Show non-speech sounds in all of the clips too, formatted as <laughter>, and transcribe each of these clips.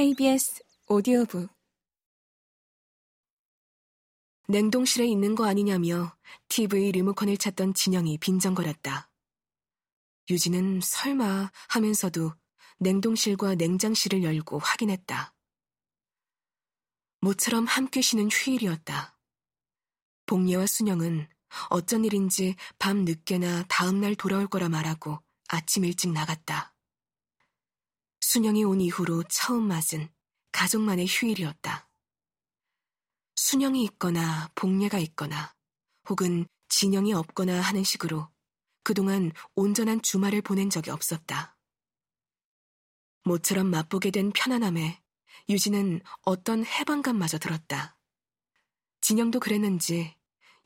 KBS 오디오북 냉동실에 있는 거 아니냐며 TV 리모컨을 찾던 진영이 빈정거렸다. 유진은 설마 하면서도 냉동실과 냉장실을 열고 확인했다. 모처럼 함께 쉬는 휴일이었다. 복례와 순영은 어쩐 일인지 밤 늦게나 다음날 돌아올 거라 말하고 아침 일찍 나갔다. 순영이 온 이후로 처음 맞은 가족만의 휴일이었다. 순영이 있거나 복례가 있거나 혹은 진영이 없거나 하는 식으로 그동안 온전한 주말을 보낸 적이 없었다. 모처럼 맛보게 된 편안함에 유진은 어떤 해방감마저 들었다. 진영도 그랬는지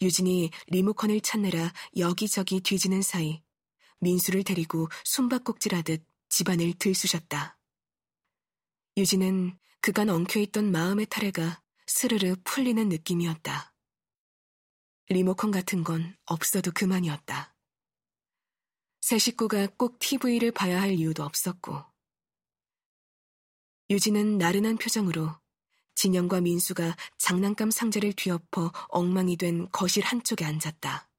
유진이 리모컨을 찾느라 여기저기 뒤지는 사이 민수를 데리고 숨바꼭질하듯 집안을 들쑤셨다. 유진은 그간 엉켜있던 마음의 타래가 스르르 풀리는 느낌이었다. 리모컨 같은 건 없어도 그만이었다. 새 식구가 꼭 TV를 봐야 할 이유도 없었고. 유진은 나른한 표정으로 진영과 민수가 장난감 상자를 뒤엎어 엉망이 된 거실 한쪽에 앉았다.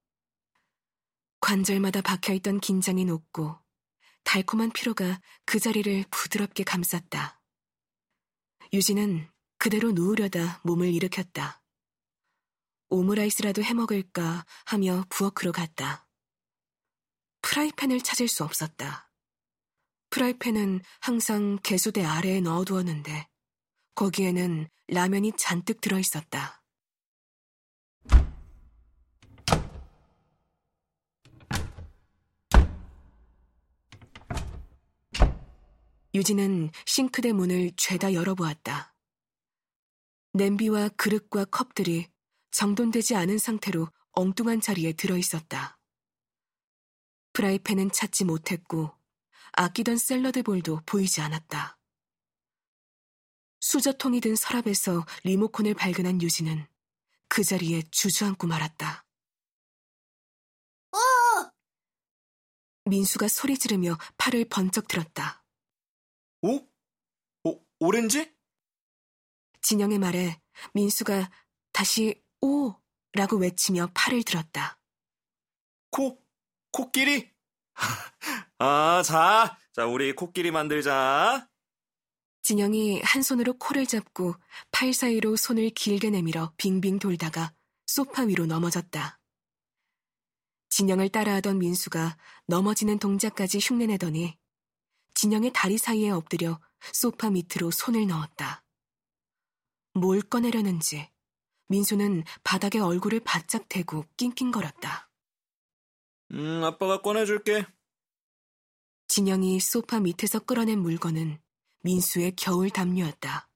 관절마다 박혀있던 긴장이 녹고 달콤한 피로가 그 자리를 부드럽게 감쌌다. 유진은 그대로 누우려다 몸을 일으켰다. 오므라이스라도 해먹을까 하며 부엌으로 갔다. 프라이팬을 찾을 수 없었다. 프라이팬은 항상 개수대 아래에 넣어두었는데 거기에는 라면이 잔뜩 들어있었다. 유진은 싱크대 문을 죄다 열어보았다. 냄비와 그릇과 컵들이 정돈되지 않은 상태로 엉뚱한 자리에 들어 있었다. 프라이팬은 찾지 못했고 아끼던 샐러드 볼도 보이지 않았다. 수저통이 든 서랍에서 리모컨을 발견한 유진은 그 자리에 주저앉고 말았다. 어! 민수가 소리 지르며 팔을 번쩍 들었다. 오? 오, 오렌지? 진영의 말에 민수가 다시 오! 라고 외치며 팔을 들었다. 코, 코끼리? <laughs> 아, 자, 자, 우리 코끼리 만들자. 진영이 한 손으로 코를 잡고 팔 사이로 손을 길게 내밀어 빙빙 돌다가 소파 위로 넘어졌다. 진영을 따라하던 민수가 넘어지는 동작까지 흉내내더니 진영의 다리 사이에 엎드려 소파 밑으로 손을 넣었다. 뭘 꺼내려는지 민수는 바닥에 얼굴을 바짝 대고 낑낑거렸다. 음, 아빠가 꺼내줄게. 진영이 소파 밑에서 끌어낸 물건은 민수의 겨울 담요였다.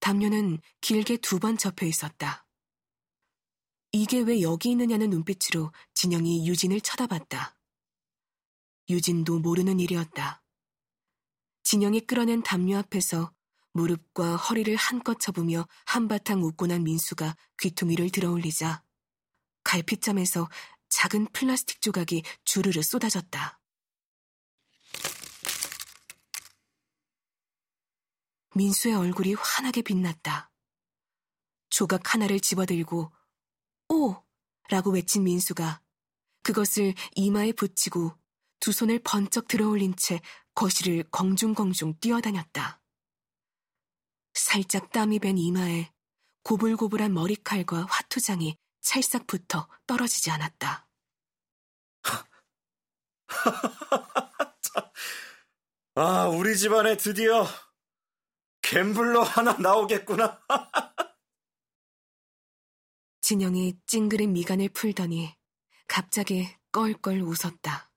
담요는 길게 두 번 접혀 있었다. 이게 왜 여기 있느냐는 눈빛으로 진영이 유진을 쳐다봤다. 유진도 모르는 일이었다. 진영이 끌어낸 담요 앞에서 무릎과 허리를 한껏 접으며 한바탕 웃고 난 민수가 귀퉁이를 들어올리자 갈피점에서 작은 플라스틱 조각이 주르르 쏟아졌다. 민수의 얼굴이 환하게 빛났다. 조각 하나를 집어들고 오! 라고 외친 민수가 그것을 이마에 붙이고 두 손을 번쩍 들어올린 채 거실을 공중공중 뛰어다녔다. 살짝 땀이 밴 이마에 고불고불한 머리칼과 화투장이 찰싹 붙어 떨어지지 않았다. <laughs> 아, 우리 집안에 드디어 갬블러 하나 나오겠구나. <laughs> 진영이 찡그린 미간을 풀더니 갑자기 껄껄 웃었다.